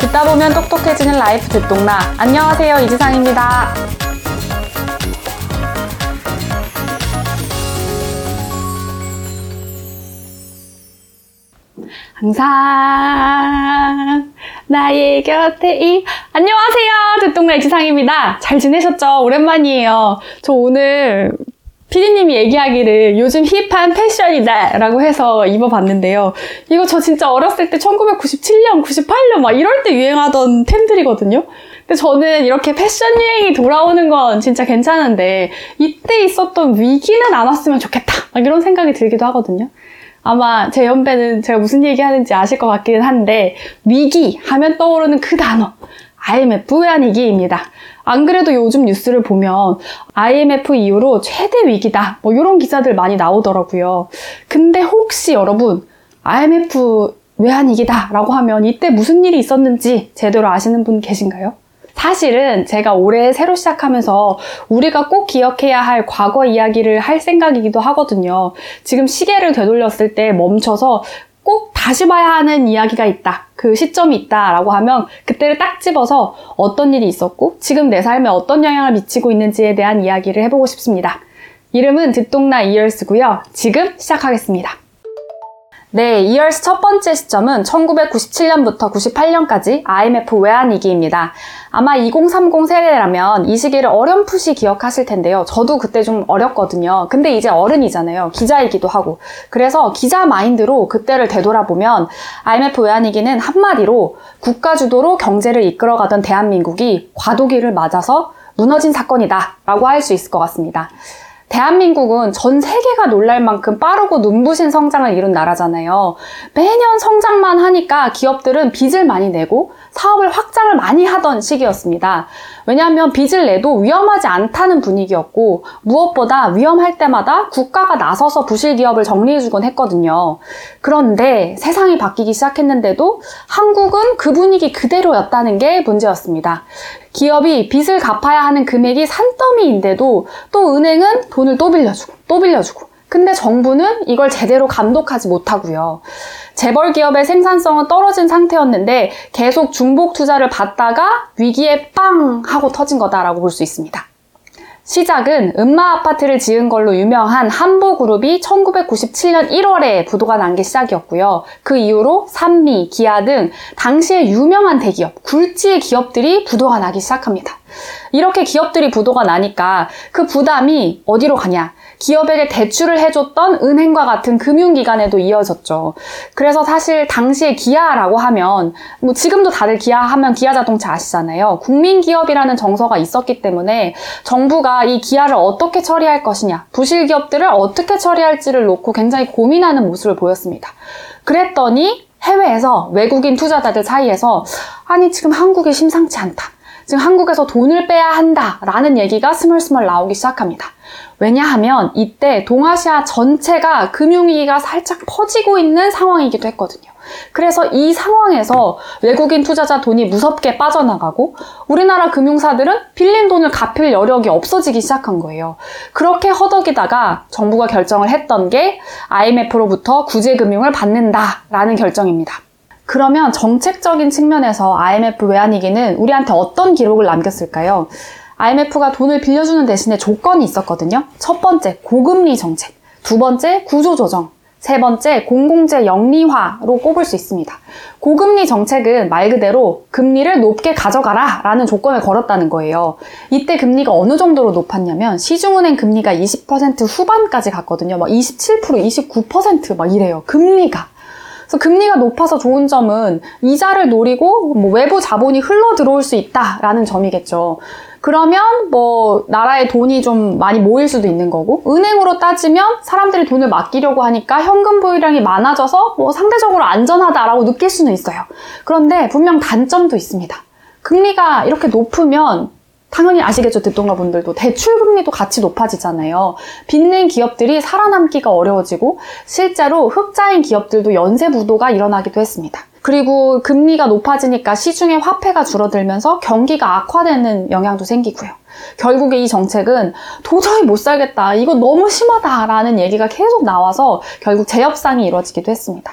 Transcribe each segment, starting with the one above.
듣다 보면 똑똑해지는 라이프 듣동나. 안녕하세요. 이지상입니다. 항상 나의 곁에 이 안녕하세요. 듣동나 이지상입니다. 잘 지내셨죠? 오랜만이에요. 저 오늘 피디님이 얘기하기를 요즘 힙한 패션이다 라고 해서 입어봤는데요. 이거 저 진짜 어렸을 때 1997년, 98년 막 이럴 때 유행하던 템들이거든요. 근데 저는 이렇게 패션 유행이 돌아오는 건 진짜 괜찮은데 이때 있었던 위기는 안 왔으면 좋겠다. 막 이런 생각이 들기도 하거든요. 아마 제 연배는 제가 무슨 얘기 하는지 아실 것 같기는 한데 위기 하면 떠오르는 그 단어 IMF 외환위기입니다. 안 그래도 요즘 뉴스를 보면 IMF 이후로 최대 위기다. 뭐 이런 기사들 많이 나오더라고요. 근데 혹시 여러분 IMF 외환위기다 라고 하면 이때 무슨 일이 있었는지 제대로 아시는 분 계신가요? 사실은 제가 올해 새로 시작하면서 우리가 꼭 기억해야 할 과거 이야기를 할 생각이기도 하거든요. 지금 시계를 되돌렸을 때 멈춰서 꼭 다시 봐야 하는 이야기가 있다. 그 시점이 있다라고 하면 그때를 딱 집어서 어떤 일이 있었고 지금 내 삶에 어떤 영향을 미치고 있는지에 대한 이야기를 해보고 싶습니다. 이름은 듣동나 이얼스고요. 지금 시작하겠습니다. 네, 이얼스 첫 번째 시점은 1997년부터 98년까지 IMF 외환위기입니다. 아마 2030 세대라면 이 시기를 어렴풋이 기억하실 텐데요. 저도 그때 좀 어렸거든요. 근데 이제 어른이잖아요. 기자이기도 하고. 그래서 기자 마인드로 그때를 되돌아보면 IMF 외환위기는 한마디로 국가 주도로 경제를 이끌어가던 대한민국이 과도기를 맞아서 무너진 사건이다 라고 할 수 있을 것 같습니다. 대한민국은 전 세계가 놀랄 만큼 빠르고 눈부신 성장을 이룬 나라잖아요. 매년 성장만 하니까 기업들은 빚을 많이 내고 사업을 확장을 많이 하던 시기였습니다. 왜냐하면 빚을 내도 위험하지 않다는 분위기였고 무엇보다 위험할 때마다 국가가 나서서 부실 기업을 정리해주곤 했거든요. 그런데 세상이 바뀌기 시작했는데도 한국은 그 분위기 그대로였다는 게 문제였습니다. 기업이 빚을 갚아야 하는 금액이 산더미인데도 또 은행은 돈을 또 빌려주고 또 빌려주고 근데 정부는 이걸 제대로 감독하지 못하고요. 재벌 기업의 생산성은 떨어진 상태였는데 계속 중복 투자를 받다가 위기에 빵 하고 터진 거다라고 볼 수 있습니다. 시작은 음마 아파트를 지은 걸로 유명한 한보 그룹이 1997년 1월에 부도가 난 게 시작이었고요. 그 이후로 산미, 기아 등 당시에 유명한 대기업, 굴지의 기업들이 부도가 나기 시작합니다. 이렇게 기업들이 부도가 나니까 그 부담이 어디로 가냐? 기업에게 대출을 해줬던 은행과 같은 금융기관에도 이어졌죠. 그래서 사실 당시에 기아라고 하면, 뭐 지금도 다들 기아 하면 기아 자동차 아시잖아요. 국민기업이라는 정서가 있었기 때문에 정부가 이 기아를 어떻게 처리할 것이냐, 부실 기업들을 어떻게 처리할지를 놓고 굉장히 고민하는 모습을 보였습니다. 그랬더니 해외에서 외국인 투자자들 사이에서 아니 지금 한국이 심상치 않다. 지금 한국에서 돈을 빼야 한다라는 얘기가 스멀스멀 나오기 시작합니다. 왜냐하면 이때 동아시아 전체가 금융위기가 살짝 퍼지고 있는 상황이기도 했거든요. 그래서 이 상황에서 외국인 투자자 돈이 무섭게 빠져나가고 우리나라 금융사들은 빌린 돈을 갚을 여력이 없어지기 시작한 거예요. 그렇게 허덕이다가 정부가 결정을 했던 게 IMF로부터 구제금융을 받는다라는 결정입니다. 그러면 정책적인 측면에서 IMF 외환위기는 우리한테 어떤 기록을 남겼을까요? IMF가 돈을 빌려주는 대신에 조건이 있었거든요. 첫 번째, 고금리 정책. 두 번째, 구조조정. 세 번째, 공공재 영리화로 꼽을 수 있습니다. 고금리 정책은 말 그대로 금리를 높게 가져가라 라는 조건을 걸었다는 거예요. 이때 금리가 어느 정도로 높았냐면 시중은행 금리가 20% 후반까지 갔거든요. 막 27%, 29%막 이래요. 금리가. 그래서 금리가 높아서 좋은 점은 이자를 노리고 뭐 외부 자본이 흘러 들어올 수 있다라는 점이겠죠. 그러면 뭐 나라에 돈이 좀 많이 모일 수도 있는 거고 은행으로 따지면 사람들이 돈을 맡기려고 하니까 현금 보유량이 많아져서 뭐 상대적으로 안전하다라고 느낄 수는 있어요. 그런데 분명 단점도 있습니다. 금리가 이렇게 높으면 당연히 아시겠죠, 듣동가 분들도. 대출 금리도 같이 높아지잖아요. 빚낸 기업들이 살아남기가 어려워지고, 실제로 흑자인 기업들도 연쇄 부도가 일어나기도 했습니다. 그리고 금리가 높아지니까 시중의 화폐가 줄어들면서 경기가 악화되는 영향도 생기고요. 결국에 이 정책은 도저히 못 살겠다. 이거 너무 심하다라는 얘기가 계속 나와서 결국 재협상이 이루어지기도 했습니다.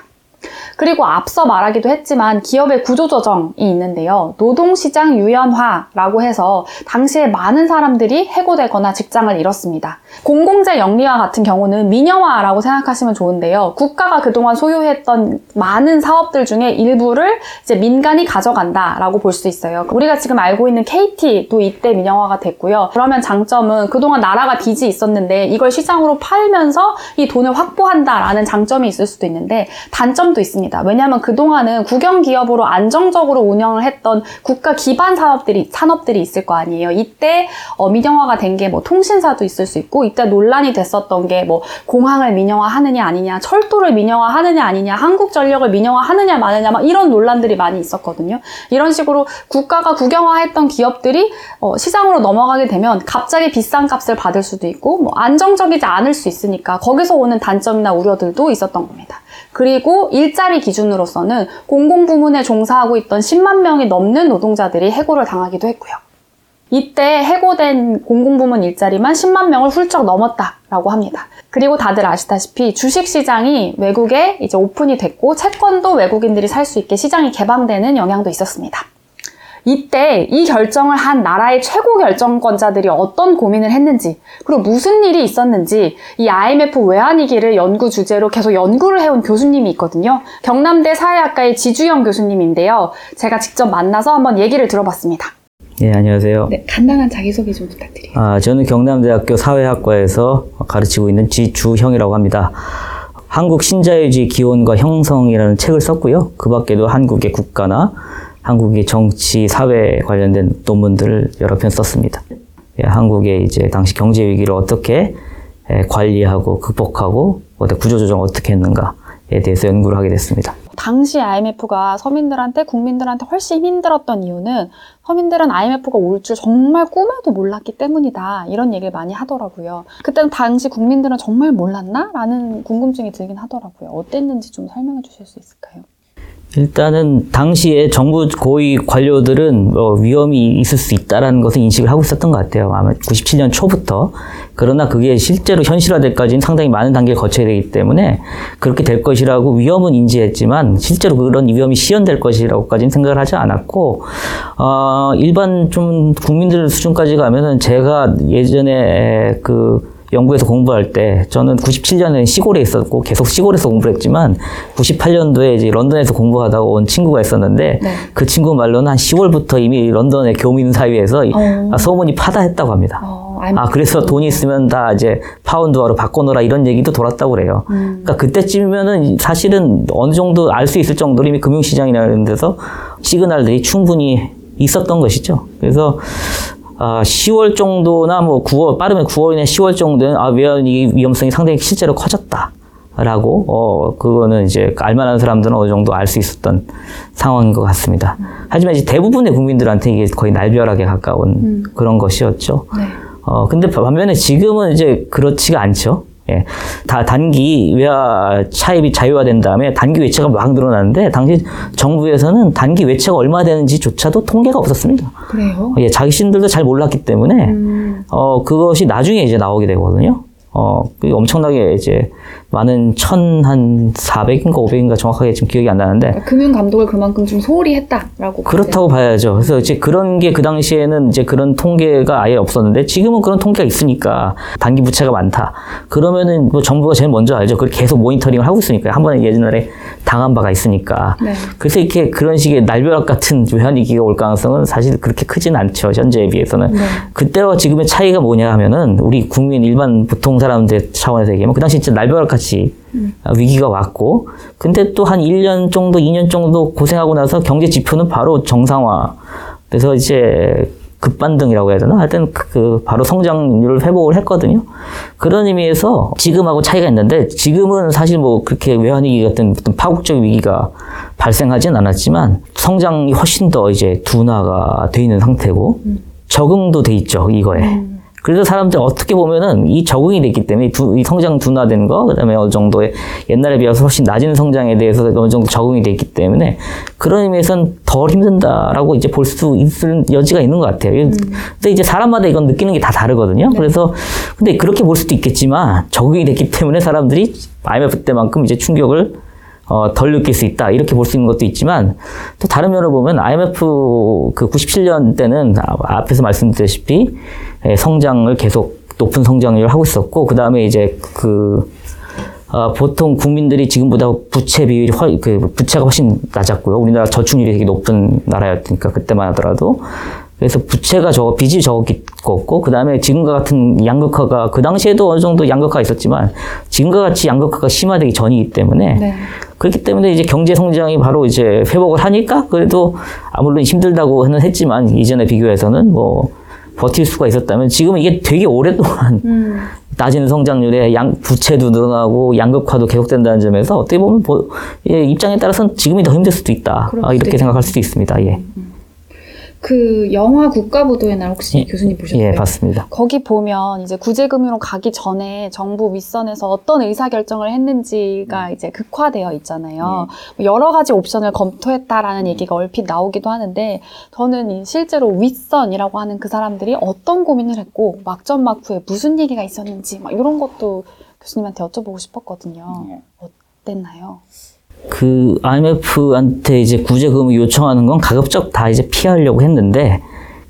그리고 앞서 말하기도 했지만 기업의 구조조정이 있는데요. 노동시장 유연화라고 해서 당시에 많은 사람들이 해고되거나 직장을 잃었습니다. 공공재 영리화 같은 경우는 민영화라고 생각하시면 좋은데요. 국가가 그동안 소유했던 많은 사업들 중에 일부를 이제 민간이 가져간다라고 볼 수 있어요. 우리가 지금 알고 있는 KT도 이때 민영화가 됐고요. 그러면 장점은 그동안 나라가 빚이 있었는데 이걸 시장으로 팔면서 이 돈을 확보한다라는 장점이 있을 수도 있는데 단점 도 있습니다. 왜냐하면 그동안은 국영 기업으로 안정적으로 운영을 했던 국가 기반 사업들이 산업들이 있을 거 아니에요. 이때 어, 민영화가 된 게 뭐 통신사도 있을 수 있고 이때 논란이 됐었던 게 뭐 공항을 민영화하느냐 아니냐, 철도를 민영화하느냐 아니냐, 한국전력을 민영화하느냐 마느냐 막 이런 논란들이 많이 있었거든요. 이런 식으로 국가가 국영화했던 기업들이 어, 시장으로 넘어가게 되면 갑자기 비싼 값을 받을 수도 있고 뭐 안정적이지 않을 수 있으니까 거기서 오는 단점이나 우려들도 있었던 겁니다. 그리고 일자리 기준으로서는 공공부문에 종사하고 있던 10만 명이 넘는 노동자들이 해고를 당하기도 했고요. 이때 해고된 공공부문 일자리만 10만 명을 훌쩍 넘었다라고 합니다. 그리고 다들 아시다시피 주식시장이 외국에 이제 오픈이 됐고 채권도 외국인들이 살 수 있게 시장이 개방되는 영향도 있었습니다. 이때 이 결정을 한 나라의 최고 결정권자들이 어떤 고민을 했는지, 그리고 무슨 일이 있었는지, 이 IMF 외환위기를 연구 주제로 계속 연구를 해온 교수님이 있거든요. 경남대 사회학과의 지주영 교수님인데요. 제가 직접 만나서 한번 얘기를 들어봤습니다. 네, 안녕하세요. 네, 간단한 자기소개 좀 부탁드려요. 아, 저는 경남대학교 사회학과에서 가르치고 있는 지주형이라고 합니다. 한국 신자유주의 기원과 형성이라는 책을 썼고요. 그 밖에도 한국의 국가나 한국의 정치, 사회 관련된 논문들을 여러 편 썼습니다. 예, 한국의 이제 당시 경제 위기를 어떻게 예, 관리하고 극복하고 구조조정 어떻게 했는가에 대해서 연구를 하게 됐습니다. 당시 IMF가 서민들한테 국민들한테 훨씬 힘들었던 이유는 서민들은 IMF가 올 줄 정말 꿈에도 몰랐기 때문이다 이런 얘기를 많이 하더라고요. 그때는 당시 국민들은 정말 몰랐나? 라는 궁금증이 들긴 하더라고요. 어땠는지 좀 설명해 주실 수 있을까요? 일단은 당시에 정부 고위 관료들은 어, 위험이 있을 수 있다라는 것을 인식을 하고 있었던 것 같아요. 아마 97년 초부터. 그러나 그게 실제로 현실화될까지는 상당히 많은 단계를 거쳐야 되기 때문에 그렇게 될 것이라고 위험은 인지했지만 실제로 그런 위험이 시연될 것이라고까지는 생각을 하지 않았고 어, 일반 좀 국민들 수준까지 가면은 제가 예전에 그 영국에서 공부할 때 저는 97년에 시골에 있었고 계속 시골에서 공부를 했지만 98년도에 이제 런던에서 공부하다가 온 친구가 있었는데 네. 그 친구 말로는 한 10월부터 이미 런던의 교민 사이에서 어. 아, 소문이 파다했다고 합니다. 어, 아 그래서 돈이 있으면 다 이제 파운드화로 바꿔놓으라 이런 얘기도 돌았다고 그래요. 음. 그러니까 그때쯤이면은 사실은 어느 정도 알 수 있을 정도로 이미 금융시장이라는 데서 시그널들이 충분히 있었던 것이죠. 그래서 아, 10월 정도나 뭐 9월 빠르면 9월이나 10월 정도는 아 외환위기 위험성이 상당히 실제로 커졌다. 라고 어 그거는 이제 알만한 사람들은 어느 정도 알 수 있었던 상황인 것 같습니다. 하지만 이제 대부분의 국민들한테 이게 거의 날벼락에 가까운 그런 것이었죠. 네. 어 근데 반면에 지금은 이제 그렇지가 않죠. 예. 다 단기 외화 차입이 자유화된 다음에 단기 외채가 막 늘어나는데 당시 정부에서는 단기 외채가 얼마 되는지조차도 통계가 없었습니다. 그래요? 예, 자신들도 잘 몰랐기 때문에 음. 어 그것이 나중에 이제 나오게 되거든요. 어, 그 엄청나게 이제 많은 천 한 400인가 500인가 정확하게 지금 기억이 안 나는데 금융 감독을 그만큼 좀 소홀히 했다라고 그렇다고 봐야죠. 그래서 이제 그런 게 그 당시에는 이제 그런 통계가 아예 없었는데 지금은 그런 통계가 있으니까 단기 부채가 많다. 그러면은 뭐 정부가 제일 먼저 알죠. 그걸 계속 모니터링을 하고 있으니까 한 번에 예전에 당한 바가 있으니까. 네. 그래서 이렇게 그런 식의 날벼락 같은 외환 위기가 올 가능성은 사실 그렇게 크진 않죠. 현재에 비해서는. 네. 그때와 지금의 차이가 뭐냐 하면은 우리 국민 일반 보통 사람들 차원에서 얘기하면 그 당시 진짜 날벼락 같이 위기가 왔고 근데 또 한 1년 정도 2년 정도 고생하고 나서 경제 지표는 바로 정상화 그래서 이제 급반등이라고 해야 되나? 하여튼 그- 그 바로 성장률을 회복을 했거든요. 그런 의미에서 지금하고 차이가 있는데 지금은 사실 뭐 그렇게 외환위기 같은 어떤 파국적 위기가 발생하진 않았지만 성장이 훨씬 더 이제 둔화가 돼 있는 상태고 적응도 돼 있죠 이거에. 그래서 사람들이 어떻게 보면은 이 적응이 됐기 때문에 두- 이 성장 둔화된 거, 그 다음에 어느 정도의 옛날에 비해서 훨씬 낮은 성장에 대해서 어느 정도 적응이 됐기 때문에 그런 의미에서는 덜 힘든다라고 이제 볼 수 있을 여지가 있는 것 같아요. 근데 이제 사람마다 이건 느끼는 게 다 다르거든요. 그래서 근데 그렇게 볼 수도 있겠지만 적응이 됐기 때문에 사람들이 IMF 때만큼 이제 충격을 어, 덜 느낄 수 있다. 이렇게 볼 수 있는 것도 있지만, 또 다른 면으로 보면 IMF 그 97년 때는 아- 앞에서 말씀드렸다시피 예, 성장을 계속 높은 성장률을 하고 있었고, 그 다음에 이제 그, 어, 보통 국민들이 지금보다 부채 비율이 훨, 그 부채가 훨씬 낮았고요. 우리나라 저축률이 되게 높은 나라였으니까 그때만 하더라도. 그래서 부채가 적어 빚이 적었고 그 다음에 지금과 같은 양극화가 그 당시에도 어느 정도 양극화가 있었지만 지금과 같이 양극화가 심화되기 전이기 때문에 네. 그렇기 때문에 이제 경제 성장이 바로 이제 회복을 하니까 그래도 아 물론 힘들다고는 했지만 이전에 비교해서는 뭐 버틸 수가 있었다면 지금 이게 되게 오랫동안 음. 낮은 성장률에 양 부채도 늘어나고 양극화도 계속된다는 점에서 어떻게 보면 보- 예, 입장에 따라서는 지금이 더 힘들 수도 있다 아, 이렇게. 생각할 수도 있습니다. 예, 그 영화 국가부도의 날 혹시 예. 교수님 보셨어요? 예, 봤습니다. 거기 보면 이제 구제금융으로 가기 전에 정부 윗선에서 어떤 의사결정을 했는지가 이제 극화되어 있잖아요. 뭐 여러 가지 옵션을 검토했다라는 얘기가 얼핏 나오기도 하는데 저는 이 실제로 윗선이라고 하는 그 사람들이 어떤 고민을 했고 막전 막후에 무슨 얘기가 있었는지 막 이런 것도 교수님한테 여쭤보고 싶었거든요. 어땠나요? 그 IMF한테 이제 구제 금융 요청하는 건 가급적 다 이제 피하려고 했는데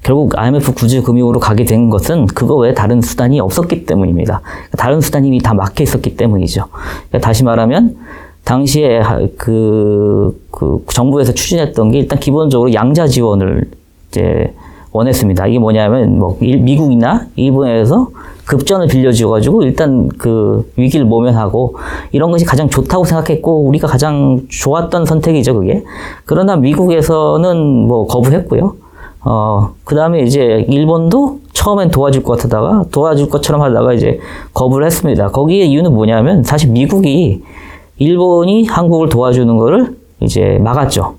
결국 IMF 구제 금융으로 가게 된 것은 그거 외에 다른 수단이 없었기 때문입니다. 다른 수단이 이미 다 막혀 있었기 때문이죠. 그러니까 다시 말하면 당시에 하- 그, 그 정부에서 추진했던 게 일단 기본적으로 양자 지원을 이제 원했습니다. 이게 뭐냐면 뭐 일- 미국이나 일본에서 급전을 빌려주어가지고 일단 그 위기를 모면하고 이런 것이 가장 좋다고 생각했고 우리가 가장 좋았던 선택이죠 그게. 그러나 미국에서는 뭐 거부했고요. 어, 그 다음에 이제 일본도 처음엔 도와줄 것 같다가 도와줄 것처럼 하다가 이제 거부를 했습니다. 거기에 이유는 뭐냐면 사실 미국이 일본이 한국을 도와주는 거를 이제 막았죠.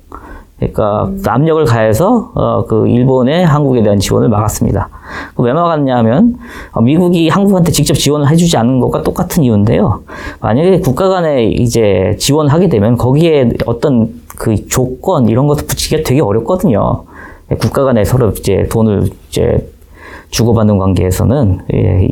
그러니까 압력을 가해서 어, 그 일본의 한국에 대한 지원을 막았습니다. 그왜 막았냐면 어, 미국이 한국한테 직접 지원을 해주지 않는 것과 똑같은 이유인데요. 만약에 국가 간에 이제 지원하게 되면 거기에 어떤 그 조건 이런 것도 붙이기가 되게 어렵거든요. 국가 간에 서로 이제 돈을 이제 주고받는 관계에서는 예,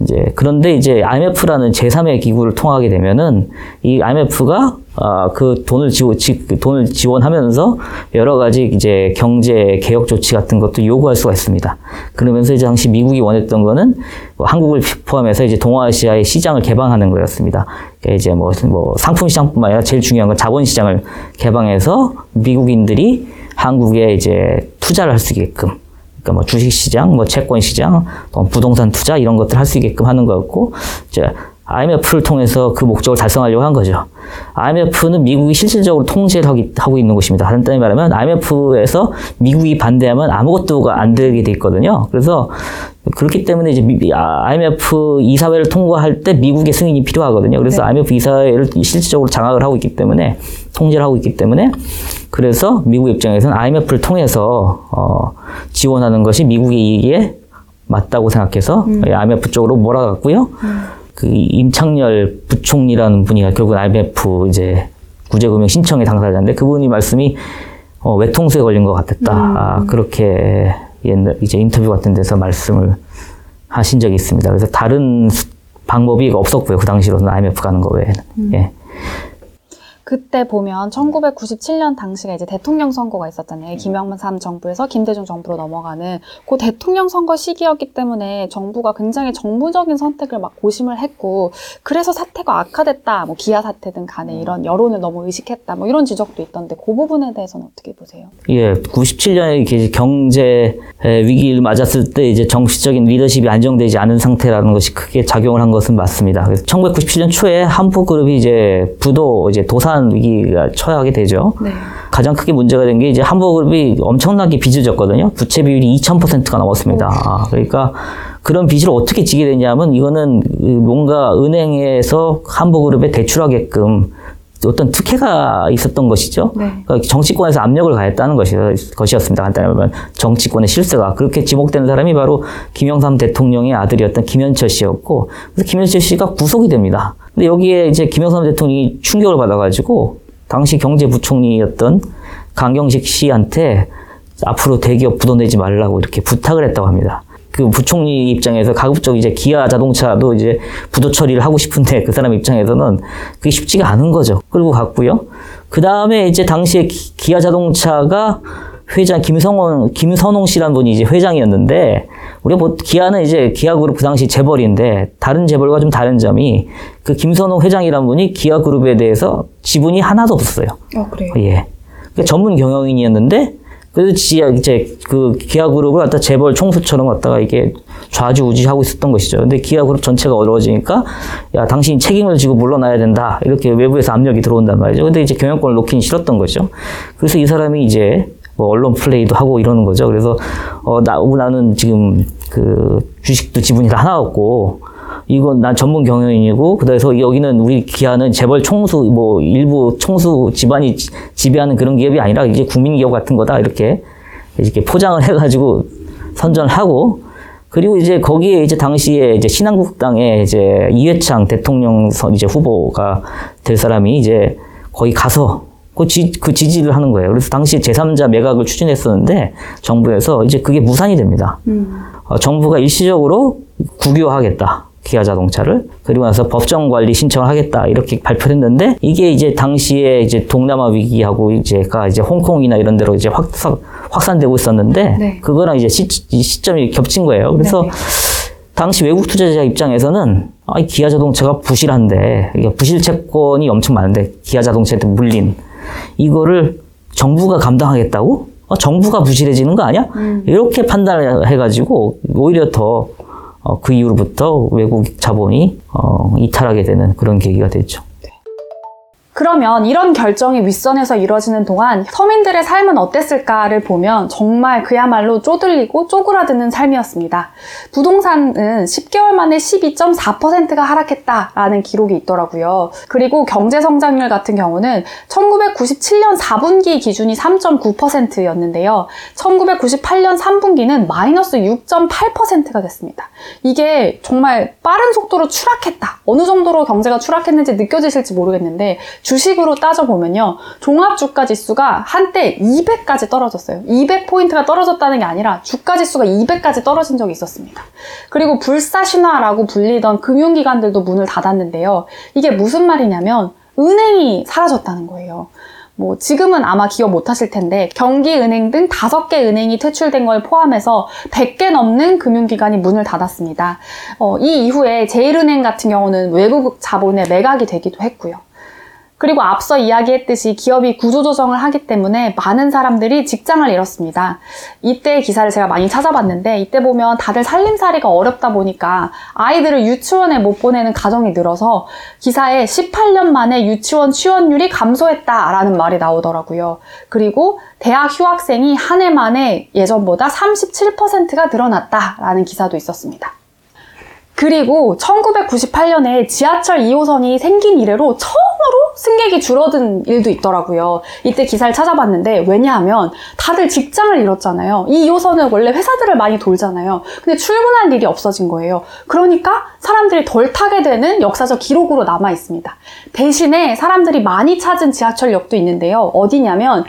이제 그런데 이제 IMF라는 제3의 기구를 통하게 되면은 이 IMF가 아, 그 돈을 지원 지, 그 돈을 지원하면서 여러 가지 이제 경제 개혁 조치 같은 것도 요구할 수가 있습니다. 그러면서 이제 당시 미국이 원했던 거는 뭐 한국을 포함해서 이제 동아시아의 시장을 개방하는 거였습니다. 그러니까 이제 뭐, 뭐 상품 시장뿐만 아니라 제일 중요한 건 자본 시장을 개방해서 미국인들이 한국에 이제 투자를 할 수 있게끔 그러니까 뭐 주식 시장, 뭐 채권 시장, 또 부동산 투자 이런 것들 할 수 있게끔 하는 거였고 이제 IMF를 통해서 그 목적을 달성하려고 한 거죠. IMF는 미국이 실질적으로 통제를 하고 있는 곳입니다. 뜻이 말하면 IMF에서 미국이 반대하면 아무것도가 안 되게 돼 있거든요. 그래서 그렇기 때문에 이제 미- 아, IMF 이사회를 통과할 때 미국의 승인이 필요하거든요. 그래서 IMF 이사회를 실질적으로 장악을 하고 있기 때문에 통제를 하고 있기 때문에 그래서 미국 입장에서는 IMF를 통해서 어, 지원하는 것이 미국의 이익에 맞다고 생각해서 IMF 쪽으로 몰아갔고요. 그 임창열 부총리라는 분이 결국 IMF 이제 구제금융 신청의 당사자인데 그분이 말씀이 어, 외통수에 걸린 것 같았다. 아, 그렇게 옛날 이제 인터뷰 같은 데서 말씀을 하신 적이 있습니다. 그래서 다른 수- 방법이 없었고요. 그 당시로는 IMF 가는 거 외에는. 예. 그때 보면 1997년 당시가 이제 대통령 선거가 있었잖아요. 김영삼 정부에서 김대중 정부로 넘어가는 그 대통령 선거 시기였기 때문에 정부가 굉장히 정무적인 선택을 막 고심을 했고 그래서 사태가 악화됐다. 뭐 기아 사태든 간에 이런 여론을 너무 의식했다. 뭐 이런 지적도 있던데 그 부분에 대해서는 어떻게 보세요? 예, 97년에 이렇게 경제 위기를 맞았을 때 이제 정치적인 리더십이 안정되지 않은 상태라는 것이 크게 작용을 한 것은 맞습니다. 그래서 1997년 초에 한포그룹이 이제 부도 이제 도산 위기가 처하게 되죠. 네. 가장 크게 문제가 된 게 이제 한국그룹이 엄청나게 빚을 졌거든요. 부채 비율이 2000%가 넘었습니다. 아, 그러니까 그런 빚을 어떻게 지게 되냐면 이거는 뭔가 은행에서 한국그룹에 대출하게끔 어떤 특혜가 있었던 것이죠. 네. 그러니까 정치권에서 압력을 가했다는 것이, 것이었습니다. 간단히 말하면 정치권의 실세가 그렇게 지목되는 사람이 바로 김영삼 대통령의 아들이었던 김현철 씨였고 그래서 김현철 씨가 구속이 됩니다. 근데 여기에 이제 김영삼 대통령이 충격을 받아가지고 당시 경제부총리였던 강경식 씨한테 앞으로 대기업 부도 내지 말라고 이렇게 부탁을 했다고 합니다. 그 부총리 입장에서 가급적 이제 기아 자동차도 이제 부도 처리를 하고 싶은데 그 사람 입장에서는 그게 쉽지가 않은 거죠. 끌고 갔고요. 그 다음에 이제 당시에 기- 기아 자동차가 회장 김성원 김선홍 씨란 분이 이제 회장이었는데 우리가 뭐 기아는 이제 기아그룹 그 당시 재벌인데 다른 재벌과 좀 다른 점이 그 김선홍 회장이란 분이 기아그룹에 대해서 지분이 하나도 없었어요. 어, 그래요. 예. 그러니까 전문 경영인이었는데 그래서 지하 이제 그 기아 그룹을 갖다 재벌 총수처럼 갖다가 이게 좌지우지하고 있었던 것이죠. 근데 기아 그룹 전체가 어려워지니까 야 당신이 책임을 지고 물러나야 된다 이렇게 외부에서 압력이 들어온단 말이죠. 근데 이제 경영권을 놓기는 싫었던 거죠. 그래서 이 사람이 이제 뭐 언론 플레이도 하고 이러는 거죠. 그래서 어 나, 나는 지금 그 주식도 지분이 다 하나 없고 이건 난 전문 경영인이고 그래서 여기는 우리 기아는 재벌 총수 뭐 일부 총수 집안이 지- 지배하는 그런 기업이 아니라 이제 국민 기업 같은 거다 이렇게 이렇게 포장을 해가지고 선전하고 그리고 이제 거기에 이제 당시에 이제 신한국당의 이제 이회창 대통령 선 이제 후보가 될 사람이 이제 거기 가서 그, 지, 그 지지를 하는 거예요. 그래서 당시 제3자 매각을 추진했었는데 정부에서 이제 그게 무산이 됩니다. 어, 정부가 일시적으로 국유화하겠다. 기아 자동차를 그리고 나서 법정 관리 신청을 하겠다 이렇게 발표를 했는데 이게 이제 당시에 이제 동남아 위기하고 이제가 이제 홍콩이나 이런 데로 이제 확, 확산되고 있었는데 네. 그거랑 이제 시, 이 시점이 겹친 거예요. 그래서 네네. 당시 외국 투자자 입장에서는 아, 이 기아 자동차가 부실한데 부실 채권이 엄청 많은데 기아 자동차한테 물린 이거를 정부가 감당하겠다고? 어, 정부가 부실해지는 거 아니야? 이렇게 판단을 해가지고 오히려 더 어, 그 이후로부터 외국 자본이 어, 이탈하게 되는 그런 계기가 됐죠. 그러면 이런 결정이 윗선에서 이뤄지는 동안 서민들의 삶은 어땠을까를 보면 정말 그야말로 쪼들리고 쪼그라드는 삶이었습니다. 부동산은 10개월 만에 12.4%가 하락했다라는 기록이 있더라고요. 그리고 경제 성장률 같은 경우는 1997년 4분기 기준이 3.9%였는데요. 1998년 3분기는 마이너스 6.8%가 됐습니다. 이게 정말 빠른 속도로 추락했다. 어느 정도로 경제가 추락했는지 느껴지실지 모르겠는데 주식으로 따져보면요. 종합주가 지수가 한때 200까지 떨어졌어요. 200포인트가 떨어졌다는 게 아니라 주가 지수가 200까지 떨어진 적이 있었습니다. 그리고 불사신화라고 불리던 금융기관들도 문을 닫았는데요. 이게 무슨 말이냐면 은행이 사라졌다는 거예요. 뭐 지금은 아마 기억 못 하실 텐데 경기은행 등 다섯 개 은행이 퇴출된 걸 포함해서 100개 넘는 금융기관이 문을 닫았습니다. 어, 이 이후에 제일은행 같은 경우는 외국 자본의 매각이 되기도 했고요. 그리고 앞서 이야기했듯이 기업이 구조조정을 하기 때문에 많은 사람들이 직장을 잃었습니다. 이때 기사를 제가 많이 찾아봤는데 이때 보면 다들 살림살이가 어렵다 보니까 아이들을 유치원에 못 보내는 가정이 늘어서 기사에 18년 만에 유치원 취원율이 감소했다라는 말이 나오더라고요. 그리고 대학 휴학생이 한 해 만에 예전보다 37%가 늘어났다라는 기사도 있었습니다. 그리고 1998년에 지하철 2호선이 생긴 이래로 처음으로 승객이 줄어든 일도 있더라고요. 이때 기사를 찾아봤는데 왜냐하면 다들 직장을 잃었잖아요. 이 2호선은 원래 회사들을 많이 돌잖아요. 근데 출근할 일이 없어진 거예요. 그러니까 사람들이 덜 타게 되는 역사적 기록으로 남아 있습니다. 대신에 사람들이 많이 찾은 지하철역도 있는데요. 어디냐면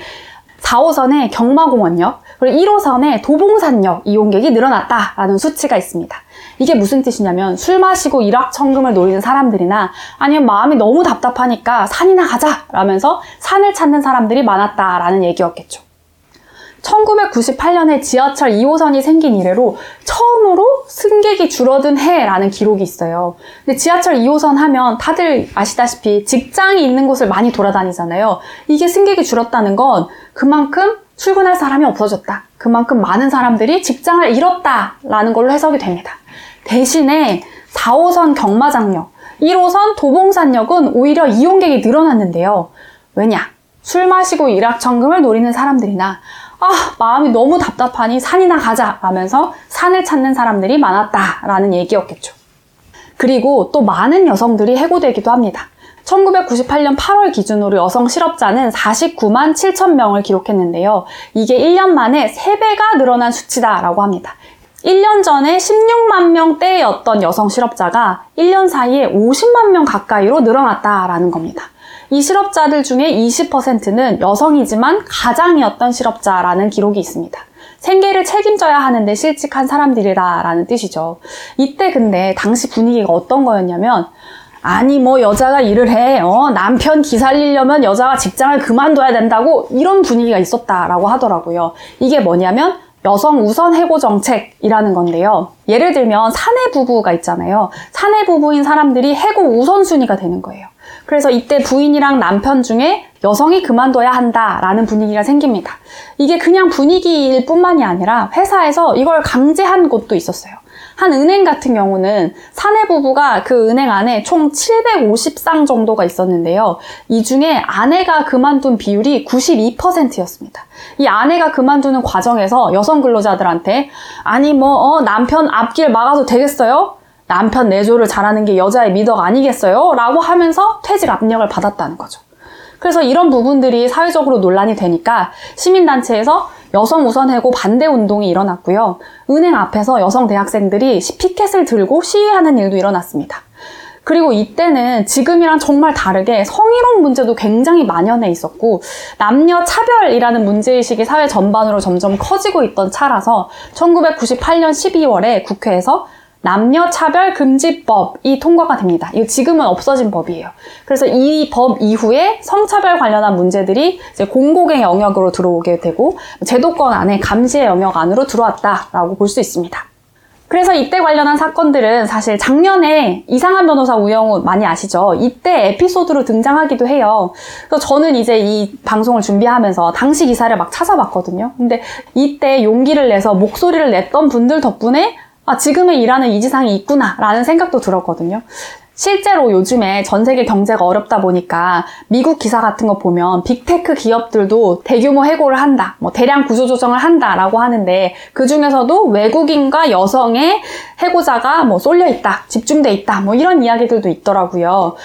4호선의 경마공원역, 그리고 1호선의 도봉산역 이용객이 늘어났다라는 수치가 있습니다. 이게 무슨 뜻이냐면 술 마시고 일확천금을 노리는 사람들이나 아니면 마음이 너무 답답하니까 산이나 가자 라면서 산을 찾는 사람들이 많았다라는 얘기였겠죠. 1998년에 지하철 2호선이 생긴 이래로 처음으로 승객이 줄어든 해라는 기록이 있어요. 근데 지하철 2호선 하면 다들 아시다시피 직장이 있는 곳을 많이 돌아다니잖아요. 이게 승객이 줄었다는 건 그만큼 출근할 사람이 없어졌다. 그만큼 많은 사람들이 직장을 잃었다라는 걸로 해석이 됩니다. 대신에 4호선 경마장역, 1호선 도봉산역은 오히려 이용객이 늘어났는데요. 왜냐? 술 마시고 일확천금을 노리는 사람들이나 아, 마음이 너무 답답하니 산이나 가자 라면서 산을 찾는 사람들이 많았다라는 얘기였겠죠. 그리고 또 많은 여성들이 해고되기도 합니다. 1998년 8월 기준으로 여성 실업자는 49만 7천 명을 기록했는데요. 이게 1년 만에 3배가 늘어난 수치다라고 합니다. 1년 전에 16만 명대였던 여성 실업자가 1년 사이에 50만 명 가까이로 늘어났다라는 겁니다. 이 실업자들 중에 20%는 여성이지만 가장이었던 실업자라는 기록이 있습니다. 생계를 책임져야 하는데 실직한 사람들이다라는 뜻이죠. 이때 근데 당시 분위기가 어떤 거였냐면 아니 뭐 여자가 일을 해 어, 남편 기 살리려면 여자가 직장을 그만둬야 된다고 이런 분위기가 있었다라고 하더라고요. 이게 뭐냐면 여성 우선 해고 정책이라는 건데요. 예를 들면 사내 부부가 있잖아요. 사내 부부인 사람들이 해고 우선순위가 되는 거예요. 그래서 이때 부인이랑 남편 중에 여성이 그만둬야 한다라는 분위기가 생깁니다. 이게 그냥 분위기일 뿐만이 아니라 회사에서 이걸 강제한 곳도 있었어요. 한 은행 같은 경우는 사내 부부가 그 은행 안에 총 750상 정도가 있었는데요. 이 중에 아내가 그만둔 비율이 92%였습니다. 이 아내가 그만두는 과정에서 여성 근로자들한테 아니 뭐 어, 남편 앞길 막아도 되겠어요? 남편 내조를 잘하는 게 여자의 미덕 아니겠어요? 라고 하면서 퇴직 압력을 받았다는 거죠. 그래서 이런 부분들이 사회적으로 논란이 되니까 시민단체에서 여성 우선 해고 반대 운동이 일어났고요. 은행 앞에서 여성 대학생들이 피켓을 들고 시위하는 일도 일어났습니다. 그리고 이때는 지금이랑 정말 다르게 성희롱 문제도 굉장히 만연해 있었고 남녀 차별이라는 문제의식이 사회 전반으로 점점 커지고 있던 차라서 1998년 12월에 국회에서 남녀차별금지법이 통과가 됩니다. 이거 지금은 없어진 법이에요. 그래서 이 법 이후에 성차별 관련한 문제들이 공공의 영역으로 들어오게 되고 제도권 안에 감시의 영역 안으로 들어왔다라고 볼 수 있습니다. 그래서 이때 관련한 사건들은 사실 작년에 이상한 변호사 우영우 많이 아시죠? 이때 에피소드로 등장하기도 해요. 그래서 저는 이제 이 방송을 준비하면서 당시 기사를 막 찾아봤거든요. 근데 이때 용기를 내서 목소리를 냈던 분들 덕분에 아, 지금의 일하는 이 지상이 있구나, 라는 생각도 들었거든요. 실제로 요즘에 전 세계 경제가 어렵다 보니까 미국 기사 같은 거 보면 빅테크 기업들도 대규모 해고를 한다, 뭐 대량 구조조정을 한다라고 하는데 그 중에서도 외국인과 여성의 해고자가 뭐 쏠려 있다, 집중돼 있다, 뭐 이런 이야기들도 있더라고요.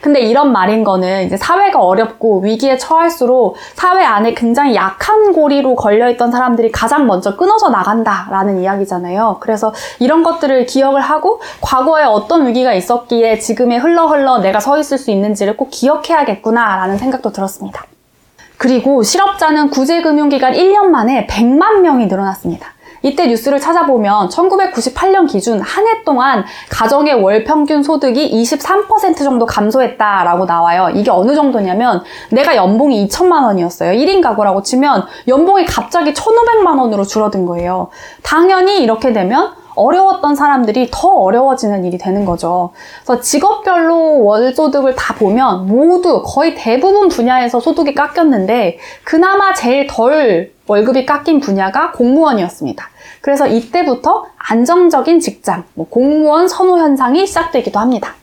근데 이런 말인 거는 이제 사회가 어렵고 위기에 처할수록 사회 안에 굉장히 약한 고리로 걸려있던 사람들이 가장 먼저 끊어져 나간다라는 이야기잖아요. 그래서 이런 것들을 기억을 하고 과거에 어떤 위기가 있었기에 지금의 흘러흘러 내가 서 있을 수 있는지를 꼭 기억해야겠구나라는 생각도 들었습니다. 그리고 실업자는 구제금융기간 1년 만에 100만 명이 늘어났습니다. 이때 뉴스를 찾아보면 1998년 기준 한 해 동안 가정의 월 평균 소득이 23% 정도 감소했다라고 나와요. 이게 어느 정도냐면 내가 연봉이 2천만 원이었어요. 1인 가구라고 치면 연봉이 갑자기 1,500만 원으로 줄어든 거예요. 당연히 이렇게 되면 어려웠던 사람들이 더 어려워지는 일이 되는 거죠. 그래서 직업별로 월소득을 다 보면 모두 거의 대부분 분야에서 소득이 깎였는데 그나마 제일 덜 월급이 깎인 분야가 공무원이었습니다. 그래서 이때부터 안정적인 직장, 뭐 공무원 선호 현상이 시작되기도 합니다.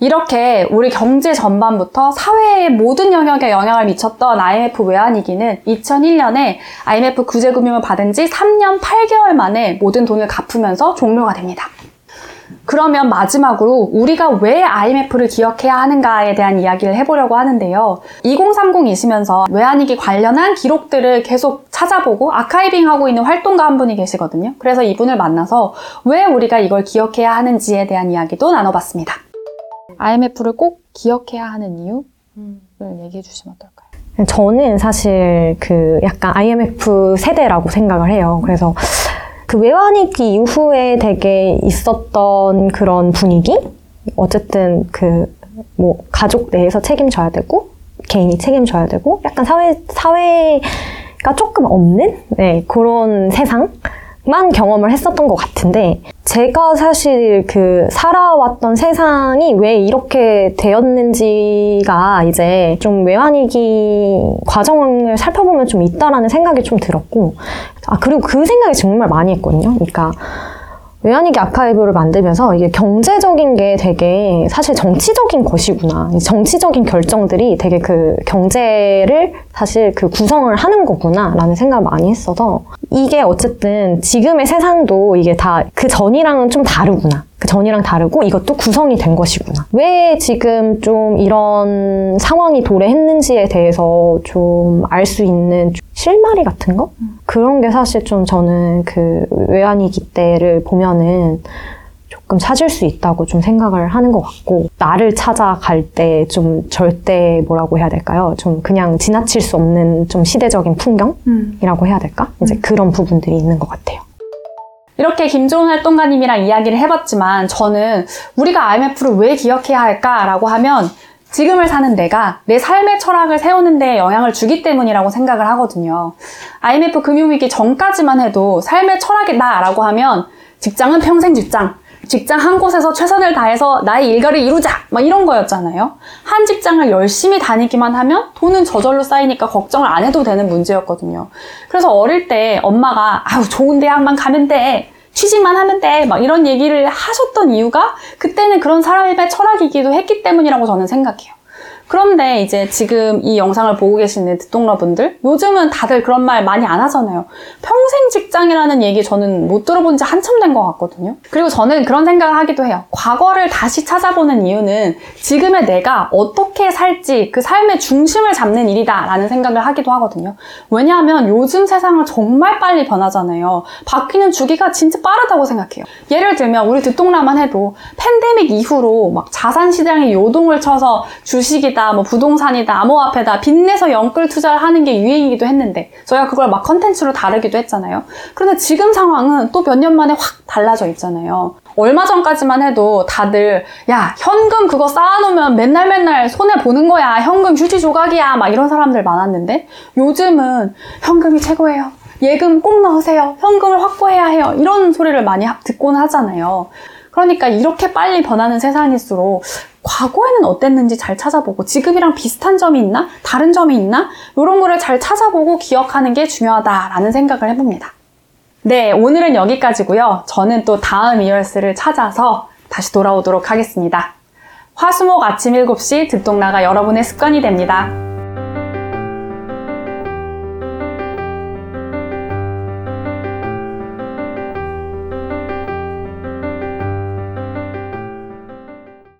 이렇게 우리 경제 전반부터 사회의 모든 영역에 영향을 미쳤던 IMF 외환위기는 2001년에 IMF 구제금융을 받은 지 3년 8개월 만에 모든 돈을 갚으면서 종료가 됩니다. 그러면 마지막으로 우리가 왜 IMF를 기억해야 하는가에 대한 이야기를 해보려고 하는데요. 2030이시면서 외환위기 관련한 기록들을 계속 찾아보고 아카이빙하고 있는 활동가 한 분이 계시거든요. 그래서 이분을 만나서 왜 우리가 이걸 기억해야 하는지에 대한 이야기도 나눠봤습니다. IMF를 꼭 기억해야 하는 이유를 얘기해 주시면 어떨까요? 저는 사실 그 약간 IMF 세대라고 생각을 해요. 그래서 그 외환위기 이후에 되게 있었던 그런 분위기? 어쨌든 그 뭐 가족 내에서 책임져야 되고 개인이 책임져야 되고 약간 사회 사회가 조금 없는 네, 그런 세상 만 경험을 했었던 것 같은데 제가 사실 그 살아왔던 세상이 왜 이렇게 되었는지가 이제 좀 외환위기 과정을 살펴보면 좀 있다라는 생각이 좀 들었고 아 그리고 그 생각이 정말 많이 했거든요. 그러니까 외환위기 아카이브를 만들면서 이게 경제적인 게 되게 사실 정치적인 것이구나. 이 정치적인 결정들이 되게 그 경제를 사실 그 구성을 하는 거구나 라는 생각을 많이 했어서 이게 어쨌든 지금의 세상도 이게 다 그 전이랑은 좀 다르구나. 그 전이랑 다르고 이것도 구성이 된 것이구나. 왜 지금 좀 이런 상황이 도래했는지에 대해서 좀 알 수 있는 실마리 같은 거? 그런 게 사실 좀 저는 그 외환위기 때를 보면은 조금 찾을 수 있다고 좀 생각을 하는 것 같고 나를 찾아갈 때 좀 절대 뭐라고 해야 될까요? 좀 그냥 지나칠 수 없는 좀 시대적인 풍경이라고 해야 될까? 이제 그런 부분들이 있는 것 같아요. 이렇게 김종훈 활동가님이랑 이야기를 해봤지만 저는 우리가 IMF를 왜 기억해야 할까라고 하면 지금을 사는 내가 내 삶의 철학을 세우는 데 영향을 주기 때문이라고 생각을 하거든요. IMF 금융위기 전까지만 해도 삶의 철학이다라고 하면 직장은 평생 직장, 직장 한 곳에서 최선을 다해서 나의 일가를 이루자! 막 이런 거였잖아요. 한 직장을 열심히 다니기만 하면 돈은 저절로 쌓이니까 걱정을 안 해도 되는 문제였거든요. 그래서 어릴 때 엄마가 아우 좋은 대학만 가면 돼. 취직만 하면 돼. 막 이런 얘기를 하셨던 이유가 그때는 그런 사람의 철학이기도 했기 때문이라고 저는 생각해요. 그런데 이제 지금 이 영상을 보고 계시는 듣동러분들 요즘은 다들 그런 말 많이 안 하잖아요. 평생 직장이라는 얘기 저는 못 들어본 지 한참 된 것 같거든요. 그리고 저는 그런 생각을 하기도 해요. 과거를 다시 찾아보는 이유는 지금의 내가 어떻게 살지 그 삶의 중심을 잡는 일이다 라는 생각을 하기도 하거든요. 왜냐하면 요즘 세상은 정말 빨리 변하잖아요. 바뀌는 주기가 진짜 빠르다고 생각해요. 예를 들면 우리 듣동라만 해도 팬데믹 이후로 막 자산 시장이 요동을 쳐서 주식이다, 뭐 부동산이다, 암호화폐다 빚내서 영끌 투자를 하는 게 유행이기도 했는데 저희가 그걸 막 컨텐츠로 다루기도 했잖아요. 그런데 지금 상황은 또 몇 년 만에 확 달라져 있잖아요. 얼마 전까지만 해도 다들 야 현금 그거 쌓아놓으면 맨날 맨날 손해 보는 거야. 현금 휴지 조각이야. 막 이런 사람들 많았는데 요즘은 현금이 최고예요. 예금 꼭 넣으세요. 현금을 확보해야 해요. 이런 소리를 많이 하- 듣곤 하잖아요. 그러니까 이렇게 빨리 변하는 세상일수록 과거에는 어땠는지 잘 찾아보고 지금이랑 비슷한 점이 있나 다른 점이 있나 이런 거를 잘 찾아보고 기억하는 게 중요하다라는 생각을 해봅니다. 네, 오늘은 여기까지고요. 저는 또 다음 이얼스를 찾아서 다시 돌아오도록 하겠습니다. 화수목 아침 7시 듣동라가 여러분의 습관이 됩니다.